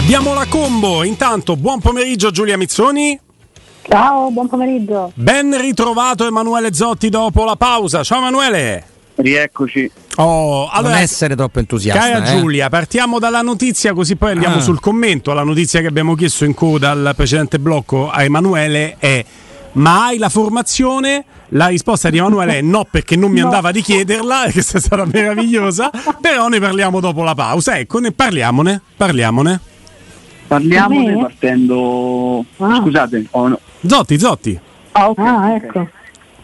Abbiamo la combo, intanto buon pomeriggio Giulia Mizzoni. Ciao, buon pomeriggio. Ben ritrovato Emanuele Zotti dopo la pausa. Ciao Emanuele. Rieccoci. Oh, allora, non essere troppo entusiasta. Cara eh. Giulia, partiamo dalla notizia così poi andiamo Ah. sul commento. La notizia che abbiamo chiesto in coda al precedente blocco a Emanuele è ma hai la formazione? La risposta di Emanuele è no perché non mi No. andava di chiederla, e questa è stata meravigliosa, però ne parliamo dopo la pausa. Ecco, ne parliamone, parliamone. Parliamone partendo. Ah. Scusate, oh, no. Zotti, Zotti, Ah, ok, Ah, ecco.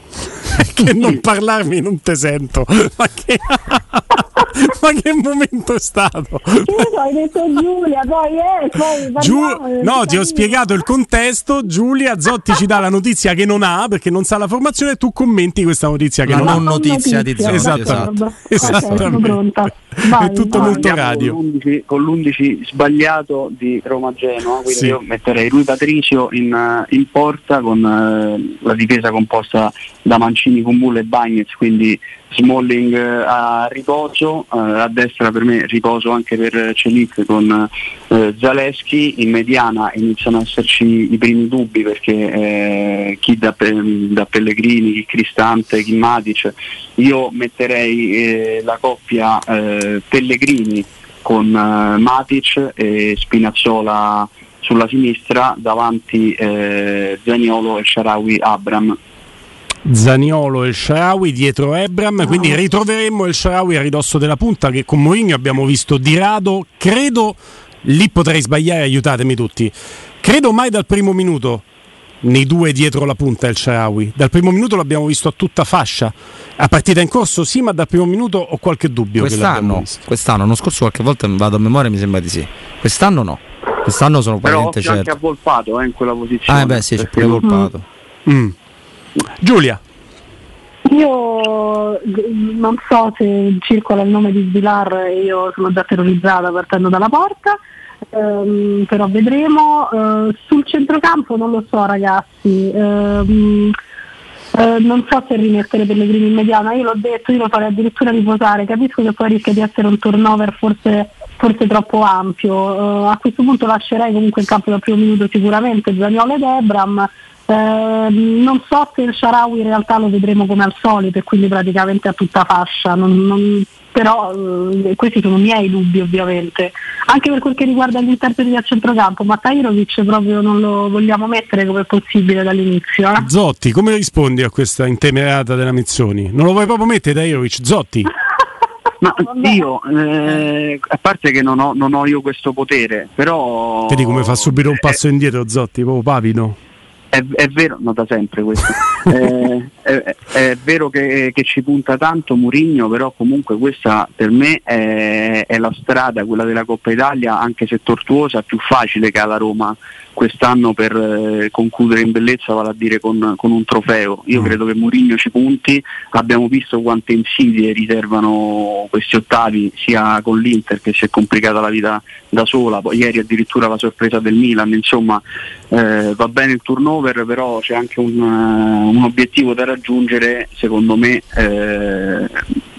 che non parlarmi non te sento. Ma che, ma che momento è stato? Che so, hai detto Giulia, poi eh, poi Giu- no, ti ho spiegato il contesto. Giulia Zotti ci dà la notizia che non ha perché non sa la formazione e tu commenti questa notizia che La non ha. non notizia di Zotti, Esatto. Esattamente. Ok, sono pronta. È Vai, tutto vai. molto radio. Con l'11, con l'11 sbagliato di Roma Genoa, quindi Sì. io metterei Rui Patricio in, eh, in porta con eh, la difesa composta da Mancini, Kumbulla e Bagnez, quindi Smalling eh, a riposo, eh, a destra per me riposo anche per Celic con eh, Zaleschi, in mediana iniziano ad esserci i primi dubbi perché chi da, da Pellegrini, chi Cristante, chi Matic, io metterei la coppia Pellegrini con Matic e Spinazzola sulla sinistra, davanti eh, Zaniolo e Sharawi Abram. Zaniolo e il Sharawi dietro Ebram, quindi ritroveremmo il Sharawi a ridosso della punta che con Mourinho abbiamo visto di rado, credo, lì potrei sbagliare, aiutatemi tutti, credo mai dal primo minuto nei due dietro la punta il Sharawi, dal primo minuto l'abbiamo visto a tutta fascia, a partita in corso sì, ma dal primo minuto ho qualche dubbio. Quest'anno, quest'anno, l'anno scorso qualche volta vado a memoria mi sembra di sì. Quest'anno no. Quest'anno sono Però praticamente anche certo. a Volpato eh, in quella posizione. Ah, beh, sì, c'è pure colpato. Mm. Giulia, Io g- non so se circola il nome di Svilar, io sono già terrorizzata partendo dalla porta, ehm, però vedremo. Eh, sul centrocampo non lo so ragazzi, ehm, eh, non so se rimettere Pellegrini in mediana, io l'ho detto, io lo farei addirittura riposare, capisco che poi rischia di essere un turnover forse, forse troppo ampio, Eh, a questo punto lascerei comunque il campo dal primo minuto sicuramente Zaniolo ed Ebram. Eh, non so se il Sharawi in realtà lo vedremo come al solito e quindi praticamente a tutta fascia, non- non- però eh, questi sono miei dubbi ovviamente. Anche per quel che riguarda gli interpreti a centrocampo, ma Tajrovic proprio non lo vogliamo mettere come possibile dall'inizio. eh? Zotti, come rispondi a questa intemerata della Mizzoni? Non lo vuoi proprio mettere Dairovic? Zotti? Ma io, eh, a parte che non ho, non ho io questo potere, però... Vedi come fa subito un passo indietro Zotti, proprio pavido. È, è vero, no da sempre questo, Eh, è, è vero che, che ci punta tanto Murigno, però comunque questa per me è, è la strada, quella della Coppa Italia, anche se tortuosa, più facile che alla Roma quest'anno per eh, concludere in bellezza, vale a dire con, con un trofeo. Io Mm. credo che Murigno ci punti, abbiamo visto quante insidie riservano questi ottavi sia con l'Inter che si è complicata la vita da sola, poi ieri addirittura la sorpresa del Milan, insomma eh, va bene il turnover, però c'è anche un, eh, un obiettivo da raggiungere, secondo me eh,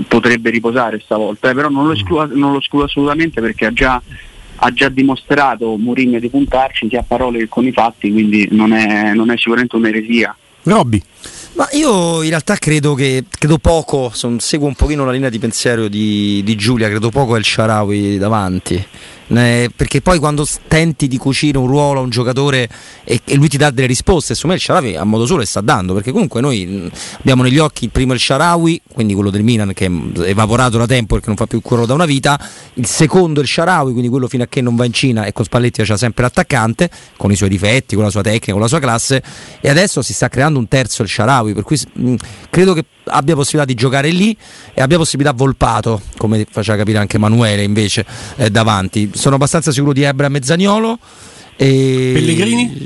potrebbe riposare stavolta, eh, però non lo, escludo, non lo escludo assolutamente perché ha già, ha già dimostrato Mourinho di puntarci sia a parole che con i fatti, quindi non è, non è sicuramente un'eresia. Robby, Ma io in realtà credo che credo poco, son- seguo un pochino la linea di pensiero di, di Giulia, credo poco al Sharawi davanti. Eh, perché poi quando tenti di cucire un ruolo a un giocatore e, e lui ti dà delle risposte, me il Sharawi a modo solo le sta dando, perché comunque noi abbiamo negli occhi il primo il Sharawi, quindi quello del Milan che è evaporato da tempo perché non fa più quello da una vita, il secondo il Sharawi, quindi quello fino a che non va in Cina e con Spalletti c'ha sempre l'attaccante, con i suoi difetti, con la sua tecnica, con la sua classe, e adesso si sta creando un terzo il Sharawi, per cui mh, credo che abbia possibilità di giocare lì e abbia possibilità Volpato, come faceva capire anche Emanuele invece eh, davanti. Sono abbastanza sicuro di Ebra Mezzaniolo. E... Pellegrini?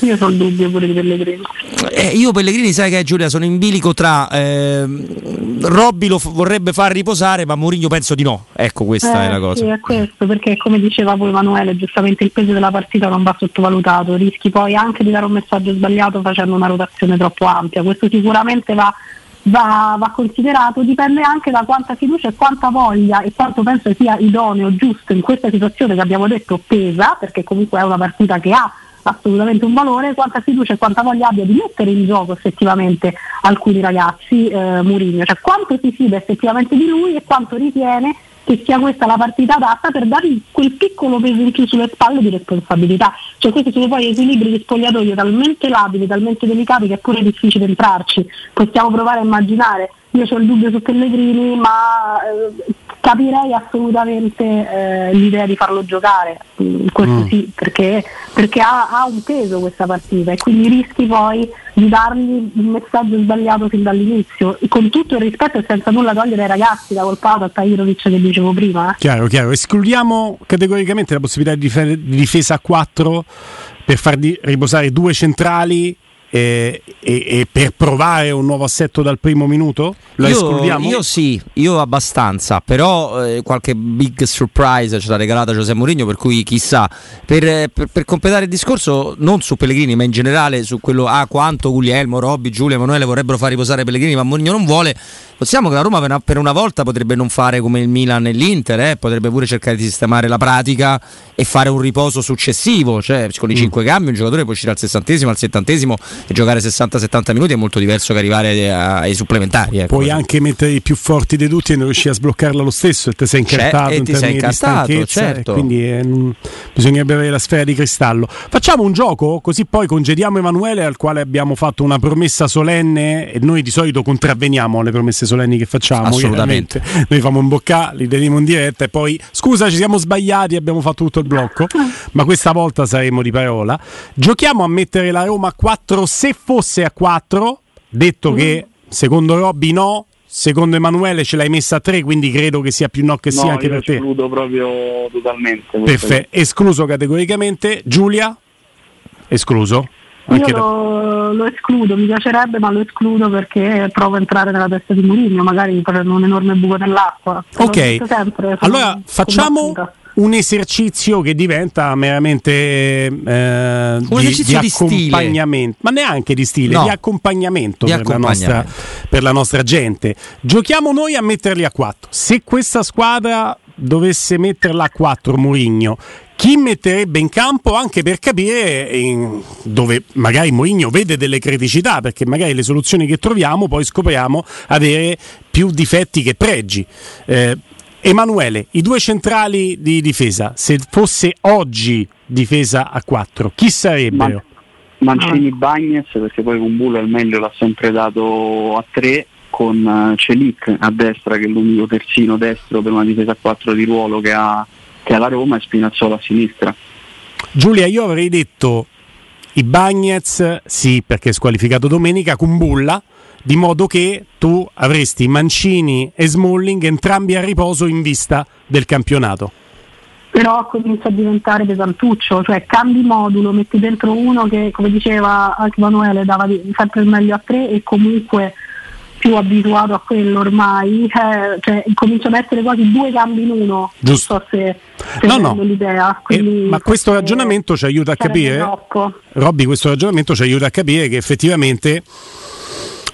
Io ho il dubbio pure di Pellegrini. Eh, io Pellegrini sai che Giulia sono in bilico tra ehm, Robby lo f- vorrebbe far riposare ma Mourinho penso di no ecco questa Eh, è la cosa Sì, è questo, perché come diceva poi Emanuele, giustamente il peso della partita non va sottovalutato, rischi poi anche di dare un messaggio sbagliato facendo una rotazione troppo ampia. Questo sicuramente va va, va, considerato dipende anche da quanta fiducia e quanta voglia e quanto penso sia idoneo, giusto in questa situazione che abbiamo detto pesa, perché comunque è una partita che ha assolutamente un valore, quanta fiducia e quanta voglia abbia di mettere in gioco effettivamente alcuni ragazzi eh, Mourinho, cioè quanto si fida effettivamente di lui e quanto ritiene che sia questa la partita adatta per dargli quel piccolo peso in più sulle spalle di responsabilità. Cioè questi sono poi equilibri di spogliatoio talmente labili, talmente delicati che è pure difficile entrarci. Possiamo provare a immaginare, io ho il dubbio su Pellegrini, ma eh, capirei assolutamente eh, l'idea di farlo giocare, mm, questo mm. sì, perché, perché ha, ha, un peso questa partita e quindi rischi poi di dargli un messaggio sbagliato fin dall'inizio, con tutto il rispetto e senza nulla togliere ai ragazzi da colpato a Tajirovic che dicevo prima. Eh. Chiaro, chiaro, escludiamo categoricamente la possibilità di, difesa a 4 per far di- riposare due centrali e, e, e, per provare un nuovo assetto dal primo minuto? Lo io, escludiamo? Io sì, io abbastanza, però eh, qualche big surprise ce l'ha regalata Giuseppe Mourinho, per cui chissà. Per, per, per, completare il discorso, non su Pellegrini, ma in generale su quello a ah, quanto Guglielmo, Robby, Giulio, Emanuele vorrebbero fare riposare Pellegrini, ma Mourinho non vuole. Possiamo che la Roma per una, per una volta potrebbe non fare come il Milan e l'Inter, eh? potrebbe pure cercare di sistemare la pratica e fare un riposo successivo, cioè con i mm. 5 cambi un giocatore può uscire al sessantesimo, al settantesimo giocare 60-70 minuti è molto diverso che arrivare eh, ai supplementari. Ecco. Puoi anche mettere i più forti di tutti e non riuscire a sbloccarla lo stesso e te sei incartato C'è, e ti sei incartato, eh, certo. quindi eh, mm, bisognerebbe avere la sfera di cristallo. Facciamo un gioco così poi congediamo Emanuele al quale abbiamo fatto una promessa solenne e noi di solito contravveniamo alle promesse solenni che facciamo. Assolutamente. Noi facciamo un boccà, li teniamo in diretta e poi scusa ci siamo sbagliati, abbiamo fatto tutto il blocco, ah. ma questa volta saremo di parola. Giochiamo a mettere la Roma 4 se fosse a 4, detto mm. che secondo Robby no, secondo Emanuele ce l'hai messa a 3, quindi credo che sia più no che no, sia anche per te. Escludo proprio totalmente. Perfetto, escluso categoricamente. Giulia? Escluso. Anche Io lo, lo, escludo, mi piacerebbe ma lo escludo perché provo a entrare nella testa di Mourinho, magari per un enorme buco nell'acqua. Ok, allora facciamo, battuta un esercizio che diventa meramente eh, di, di, accompagnamento, ma neanche di stile, no. di accompagnamento, di per, accompagnamento. La nostra, per la nostra gente. Giochiamo noi a metterli a 4. Se questa squadra dovesse metterla a 4 Mourinho chi metterebbe in campo anche per capire in dove magari Mourinho vede delle criticità perché magari le soluzioni che troviamo poi scopriamo avere più difetti che pregi eh, Emanuele, i due centrali di difesa, se fosse oggi difesa a 4, chi sarebbero? Mancini Bagnez, perché poi Kumbulo al meglio l'ha sempre dato a 3, con eh, Celic a destra, che è l'unico terzino destro per una difesa a 4 di ruolo che ha, che ha la Roma, e Spinazzola a sinistra. Giulia, io avrei detto i Bagnez, sì, perché è squalificato domenica, Kumbulla di modo che tu avresti Mancini e Smalling entrambi a riposo in vista del campionato. Però comincia a diventare pesantuccio, cioè cambi modulo, metti dentro uno che come diceva anche Emanuele dava sempre il meglio a tre e comunque più abituato a quello ormai, eh, cioè, cominciano ad essere quasi due cambi in uno. Giusto. Non so se, se no, no. l'idea. Eh, ma questo ragionamento ci aiuta a capire. Robby, questo ragionamento ci aiuta a capire che effettivamente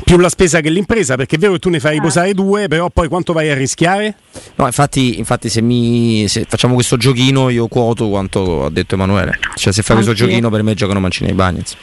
più la spesa che l'impresa, perché è vero che tu ne fai riposare ah. due, però poi quanto vai a rischiare? No, infatti, infatti se, mi, se facciamo questo giochino io quoto quanto ha detto Emanuele. Cioè se fai questo giochino per me giocano Mancini e Bagnets.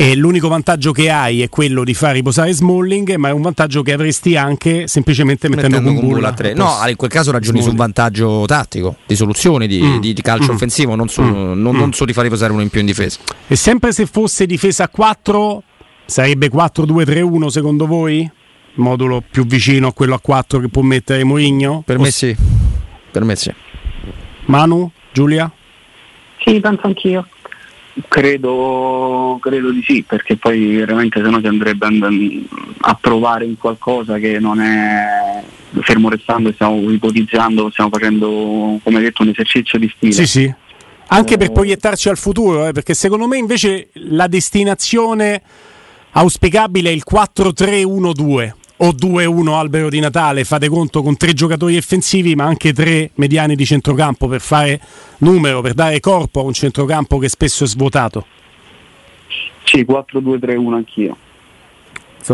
E l'unico vantaggio che hai è quello di far riposare Smalling, ma è un vantaggio che avresti anche semplicemente mettendo, mettendo Kumbulla a 3. No, in quel caso ragioni Smalling. su un vantaggio tattico, di soluzione, di, mm. di, di calcio mm. offensivo, non su, mm. non, non mm. su di far riposare uno in più in difesa. E sempre se fosse difesa a 4 Sarebbe 4-2-3-1 secondo voi? Modulo più vicino a quello a 4 che può mettere Mourinho? Per me sì. Per me sì. Manu? Giulia? Sì, penso anch'io. Credo, credo, di sì, perché poi veramente se no si andrebbe a provare in qualcosa che non è fermo restando, stiamo ipotizzando, stiamo facendo come detto un esercizio di stile. Sì, sì. Anche per proiettarci al futuro, eh, perché secondo me invece la destinazione auspicabile il 4-3-1-2 o 2-1 albero di Natale, fate conto con tre giocatori offensivi ma anche tre mediani di centrocampo per fare numero, per dare corpo a un centrocampo che spesso è svuotato. Sì, 4-2-3-1 anch'io.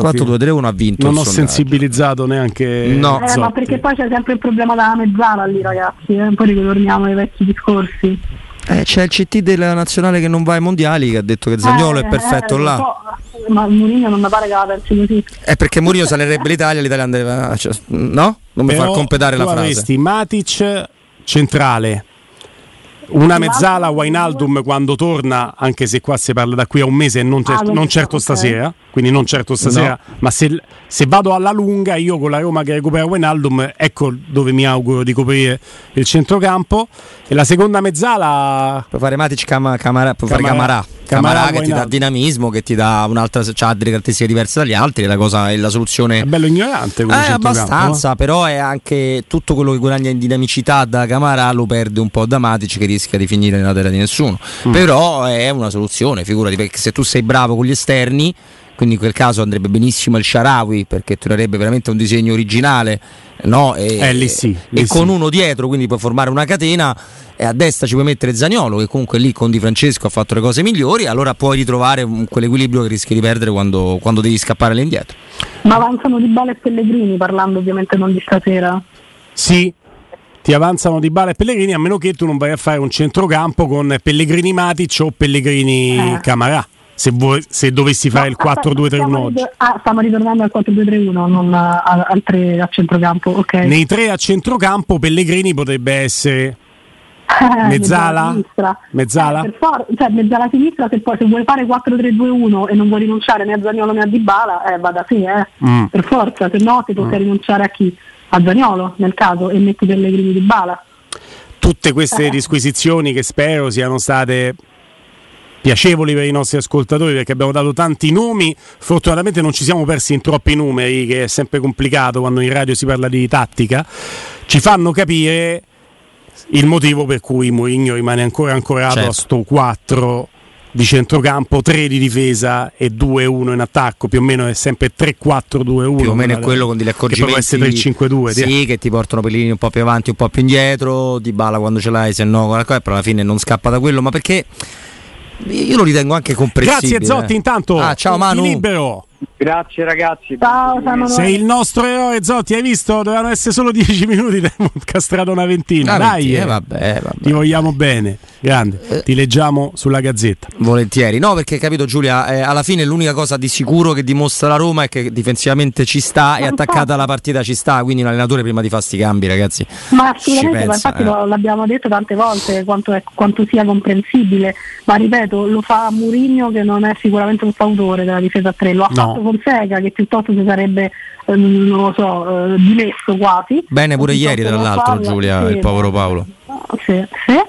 4-2-3-1 ha vinto. Non ho sensibilizzato neanche. No, eh, ma perché poi c'è sempre il problema della mezzala lì, ragazzi. Eh? Poi ritorniamo ai vecchi discorsi. Eh, c'è il CT della nazionale che non va ai mondiali che ha detto che Zagnolo eh, è perfetto eh, là. So, ma Mourinho non mi pare che la pensi così. È perché Mourinho sanerebbe l'Italia, l'Italia andrebbe. Cioè, no? Non mi fa completare la frase. avresti Matic centrale una mezzala Wainaldum quando torna, anche se qua si parla da qui a un mese, non, ah, non certo okay. stasera, quindi non certo stasera, no. ma se, se, vado alla lunga, io con la Roma che recupera Wainaldum, ecco dove mi auguro di coprire il centrocampo. E la seconda mezzala... Puoi fare Matic Cam- Camara, puoi Camarà. fare Camarà. Camarà che ti dà dinamismo, che ti dà un'altra, ha delle caratteristiche diverse dagli altri, è la, cosa, è la soluzione. È bello ignorante. Eh, abbastanza, no? però è anche tutto quello che guadagna in dinamicità da Camarà lo perde un po' da Matic che rischia di finire nella terra di nessuno. Mm. Però è una soluzione, figurati, perché se tu sei bravo con gli esterni quindi in quel caso andrebbe benissimo il Sharawi perché troverebbe veramente un disegno originale no? e, eh, lì sì, lì e sì. con uno dietro quindi puoi formare una catena e a destra ci puoi mettere Zagnolo che comunque lì con Di Francesco ha fatto le cose migliori allora puoi ritrovare quell'equilibrio che rischi di perdere quando, quando devi scappare all'indietro ma avanzano di Bale e Pellegrini parlando ovviamente non di stasera sì ti avanzano di Bale e Pellegrini a meno che tu non vai a fare un centrocampo con Pellegrini Matic o Pellegrini eh. Camarà se, vuoi, se, dovessi fare no, il 4-2-3-1 oggi. Ah, stiamo ritornando al 4-2-3-1, non al 3 a centrocampo. Okay. Nei 3 a centrocampo Pellegrini potrebbe essere mezzala? Mezzala? Eh, for- cioè, mezzala sinistra, se, poi, se vuoi fare 4-3-2-1 e non vuoi rinunciare né a Zagnolo né a Dybala, eh, vada sì, eh. Mm. per forza, se no ti tocca mm. rinunciare a chi? A Zagnolo nel caso e metti Pellegrini Dybala. Tutte queste eh. disquisizioni che spero siano state piacevoli per i nostri ascoltatori perché abbiamo dato tanti nomi, fortunatamente non ci siamo persi in troppi numeri che è sempre complicato quando in radio si parla di tattica, ci fanno capire il motivo per cui Mourinho rimane ancora ancorato certo. a sto 4 di centrocampo, 3 di difesa e 2-1 in attacco, più o meno è sempre 3-4-2-1. Più o meno è quello con degli accorgimenti. Che può essere 3-5-2. Sì, che ti portano Pellini un po' più avanti, un po' più indietro, di bala quando ce l'hai, se no, però alla fine non scappa da quello, ma perché io lo ritengo anche comprensibile. Grazie Zotti, intanto. Ah, ciao Manu. Libero. Grazie ragazzi. Ciao, Sei il nostro eroe Zotti, hai visto? Dovevano essere solo 10 minuti, abbiamo castrato una ventina. Una Dai, eh, vabbè, vabbè. ti vogliamo bene. Grande. Eh. Ti leggiamo sulla gazzetta. Volentieri. No, perché capito Giulia, eh, alla fine l'unica cosa di sicuro che dimostra la Roma è che difensivamente ci sta e attaccata alla partita ci sta, quindi l'allenatore prima di fare sti cambi, ragazzi. Ma assolutamente, ma infatti eh. l'abbiamo detto tante volte quanto, è, quanto, sia comprensibile, ma ripeto, lo fa Murigno che non è sicuramente un fautore della difesa a 3, lo ha no. fatto Fonseca che piuttosto si sarebbe eh, non lo so, eh, dimesso quasi. Bene pure ieri tra l'altro Giulia, sì, il povero Paolo. Sì, sì.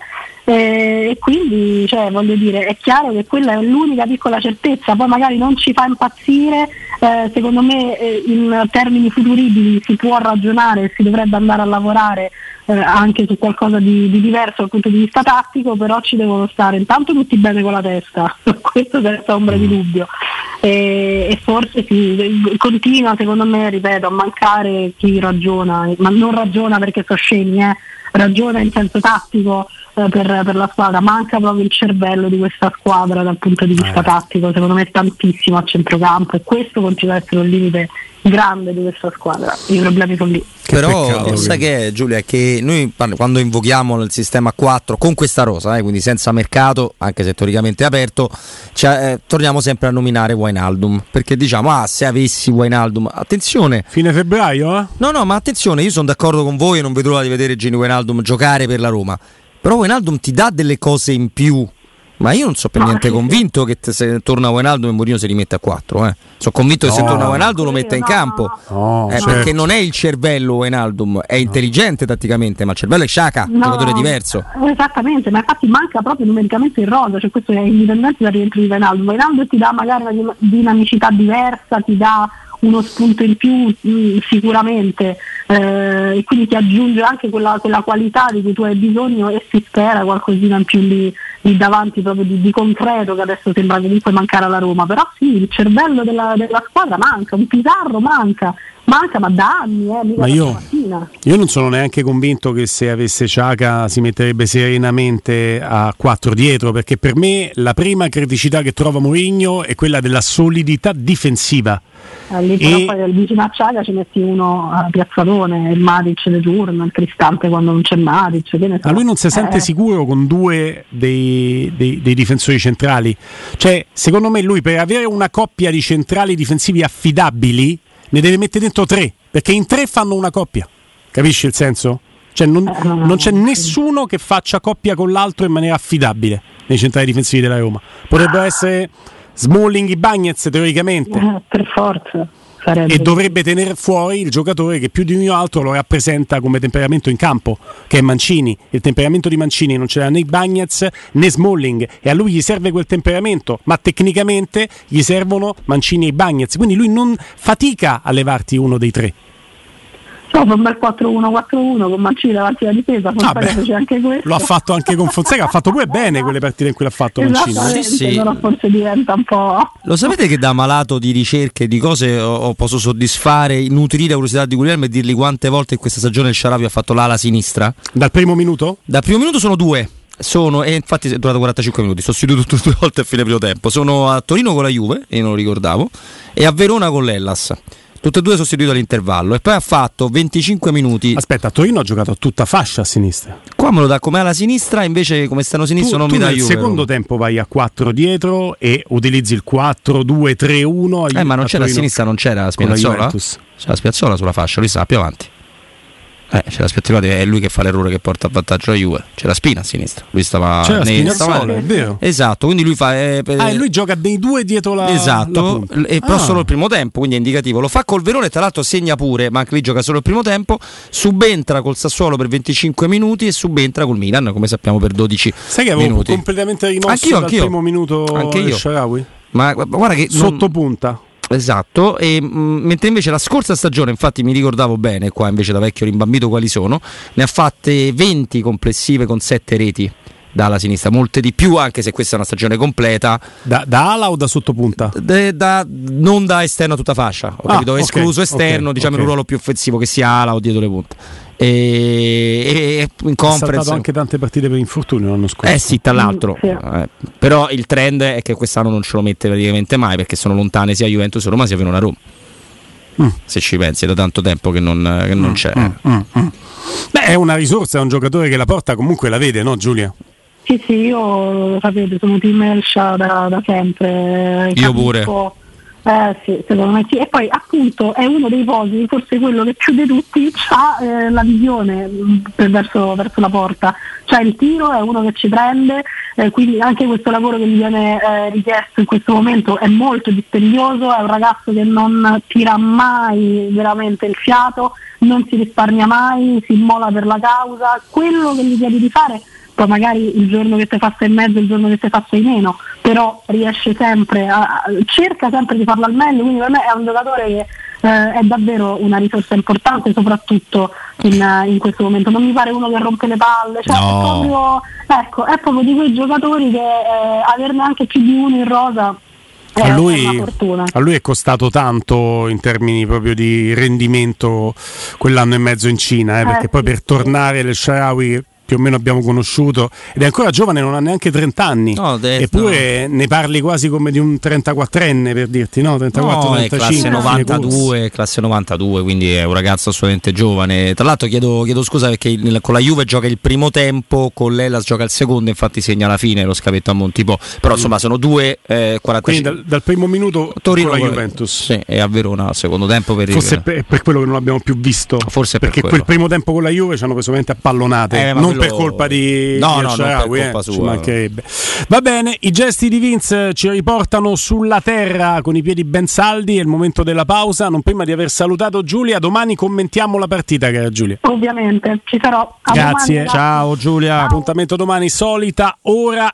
Eh, e quindi cioè, voglio dire è chiaro che quella è l'unica piccola certezza. Poi magari non ci fa impazzire eh, secondo me eh, in termini futuribili si può ragionare si dovrebbe andare a lavorare eh, anche su qualcosa di, di, diverso dal punto di vista tattico però ci devono stare intanto tutti bene con la testa. Questo senza ombra di dubbio. E, e forse sì, continua secondo me ripeto a mancare chi ragiona ma non ragiona perché sono scemi eh, ragiona in senso tattico per, per, la squadra, manca proprio il cervello di questa squadra dal punto di vista eh. tattico, secondo me tantissimo a centrocampo e questo continua a essere un limite grande di questa squadra, i problemi sono lì. Che Però peccato, sai che è Giulia, che noi quando invochiamo il sistema 4 con questa rosa, eh, quindi senza mercato, anche se teoricamente è aperto, cioè, eh, torniamo sempre a nominare Wainaldum, perché diciamo, ah se avessi Wainaldum, attenzione. Fine febbraio? Eh? No, no, ma attenzione, io sono d'accordo con voi e non vedo l'ora di vedere Gini Wainaldum giocare per la Roma. Però Wijnaldum ti dà delle cose in più. Ma io non sono per niente convinto che se torna Wijnaldum e Mourinho si rimette a 4. Eh. Sono convinto no. che se torna Wijnaldum lo mette in campo. No, eh, certo. Perché non è il cervello Wijnaldum, è intelligente tatticamente, ma il cervello è Sciaca, un giocatore diverso. Esattamente, ma infatti manca proprio numericamente il rosa, cioè questo è indipendente dal rientro di Wijnaldum. Wijnaldum ti dà magari una dinamicità diversa, ti dà uno spunto in più mh, mm, sicuramente eh, e quindi ti aggiunge anche quella, quella, qualità di cui tu hai bisogno e si spera qualcosina in più lì, lì davanti proprio di, di, concreto che adesso sembra comunque mancare alla Roma. Però sì il cervello della, della squadra manca un Pizarro manca manca ma da anni eh, ma io, io, non sono neanche convinto che se avesse Ciaca si metterebbe serenamente a 4 dietro perché per me la prima criticità che trova Mourinho è quella della solidità difensiva Eh, lì E- però poi vicino a Ciaga ci metti uno a piazzalone, il Matic di turno, il Cristante quando non c'è Matic. Che ne so. A lui non si sente Eh, sicuro con due dei, dei- dei difensori centrali. Cioè, secondo me, lui per avere una coppia di centrali difensivi affidabili ne deve mettere dentro tre, perché in tre fanno una coppia. Capisci il senso? Cioè, non, no, no, non c'è nessuno che faccia coppia con l'altro in maniera affidabile nei centrali difensivi della Roma. Potrebbero essere Smalling e Bagnez teoricamente. eh, per forza. Sarebbe. E dovrebbe tenere fuori il giocatore che più di ogni altro lo rappresenta come temperamento in campo, che è Mancini. Il temperamento di Mancini non ce l'ha né Bagnez né Smalling e a lui gli serve quel temperamento, ma tecnicamente gli servono Mancini e Bagnez. Quindi lui non fatica a levarti uno dei tre. Fa un bel 4-1-4-1 con Mancini davanti alla difesa, Ah, Fonseca beh, fece anche questo. Lo ha fatto anche con Fonseca, ha fatto pure bene quelle partite in cui l'ha fatto Mancini. eh. Sì, sì. però forse diventa un po'... Lo sapete che da malato di ricerche di cose ho- posso soddisfare, nutrire la curiosità di Guglielmo e dirgli quante volte in questa stagione il Sharawi ha fatto l'ala sinistra? Dal primo minuto? Dal primo minuto sono due. Sono, e infatti è durato 45 minuti, sostituito tutte due volte a fine primo tempo. Sono a Torino con la Juve, e non lo ricordavo, e a Verona con l'Ellas. Tutte e due sostituito all'intervallo. E poi ha fatto 25 minuti. Aspetta, Torino ha giocato a tutta fascia a sinistra. Qua me lo dà come alla sinistra, invece come esterno sinistro tu, non tu mi dà nel Juve. secondo tempo vai a 4 dietro e utilizzi il 4-2-3-1. Eh, ma non c'era a sinistra, non c'era con la Spinazzola? Juventus. C'è la Spiazzola sulla fascia, lui sta più avanti. Eh, c'è la Spiazzola, è lui che fa l'errore che porta a vantaggio la Juve. C'è la Spina a sinistra. Lui stava C'era nei- stava- è vero. Esatto, quindi lui fa eh, Ah, lui gioca dei due dietro la Esatto, la e però Ah. solo il primo tempo, quindi è indicativo. Lo fa col Verone, tra l'altro segna pure, ma anche lì gioca solo il primo tempo. Subentra col Sassuolo per 25 minuti e subentra col Milan, come sappiamo, per 12 Sai che avevo minuti. completamente rimosso Anch'io, dal anch'io. primo minuto Anche io. Shaarawy? Ma gu- guarda che non- Sotto punta. Esatto, e, mh, mentre invece la scorsa stagione, infatti mi ricordavo bene, qua invece da vecchio rimbambito quali sono, ne ha fatte 20 complessive con 7 reti dalla sinistra, molte di più anche se questa è una stagione completa, Da, da ala o da sottopunta? de- da- non da esterno a tutta fascia, ho Ah, capito, ok, escluso esterno, ok, diciamo in ok. un ruolo più offensivo che sia ala o dietro le punte. E, e- conference... anche tante partite per infortunio l'anno scorso. Eh sì, tra l'altro. Mm, sì. Eh, però il trend è che quest'anno non ce lo mette praticamente mai perché sono lontane sia Juventus Roma sia Verona Roma. Mm. Se ci pensi, è da tanto tempo che non, che non c'è. Mm, mm. Beh, è una risorsa, è un giocatore che la porta comunque la vede, no Giulia? Sì, sì, io lo sapete, sono team Elsha da, da sempre. Io pure. Eh sì, secondo me sì. E poi appunto è uno dei pochi, forse quello che più di tutti ha eh, la visione verso, verso la porta. Cioè il tiro è uno che ci prende, eh, quindi anche questo lavoro che gli viene eh, richiesto in questo momento è molto dispendioso, è un ragazzo che non tira mai veramente il fiato, non si risparmia mai, si immola per la causa, quello che gli chiedi di fare poi magari il giorno che ti fa sei e mezzo, il giorno che ti fa sei meno, però riesce sempre a, cerca sempre di farlo al meglio, quindi per me è un giocatore che eh, è davvero una risorsa importante, soprattutto in, eh, in questo momento. Non mi pare uno che rompe le palle, cioè No. è, proprio, ecco, è proprio di quei giocatori che eh, averne anche più di uno in rosa è, A lui, una fortuna. a lui è costato tanto in termini proprio di rendimento quell'anno e mezzo in Cina, eh, perché Eh, poi sì, per sì. tornare al Sharawi più o meno abbiamo conosciuto ed è ancora giovane, non ha neanche 30 anni. No, de- Eppure ne parli quasi come di un 34enne per dirti, no? 34, No, è 35, classe fine corso. 92, classe 92, quindi è un ragazzo assolutamente giovane. Tra l'altro chiedo, chiedo scusa perché il- con la Juve gioca il primo tempo, con l'Ellas gioca il secondo, infatti segna alla fine lo scavetto a Montipò. Però insomma sono due eh, 45. Quindi dal, dal primo minuto Torino con la Juventus. Sì, e a Verona al secondo tempo per Forse per, per quello che non l'abbiamo più visto. Forse per perché quello. quel primo tempo con la Juve ci hanno preso veramente a pallonate. Eh, ma non per colpa di, No, no, per Shaarawy, colpa eh, ci sua. mancherebbe. Va bene, i gesti di Vince ci riportano sulla terra con i piedi ben saldi. È il momento della pausa. Non prima di aver salutato Giulia, domani commentiamo la partita, cara Giulia. Ovviamente, ci sarò. A Grazie. domani. Ciao Giulia. Appuntamento domani, solita ora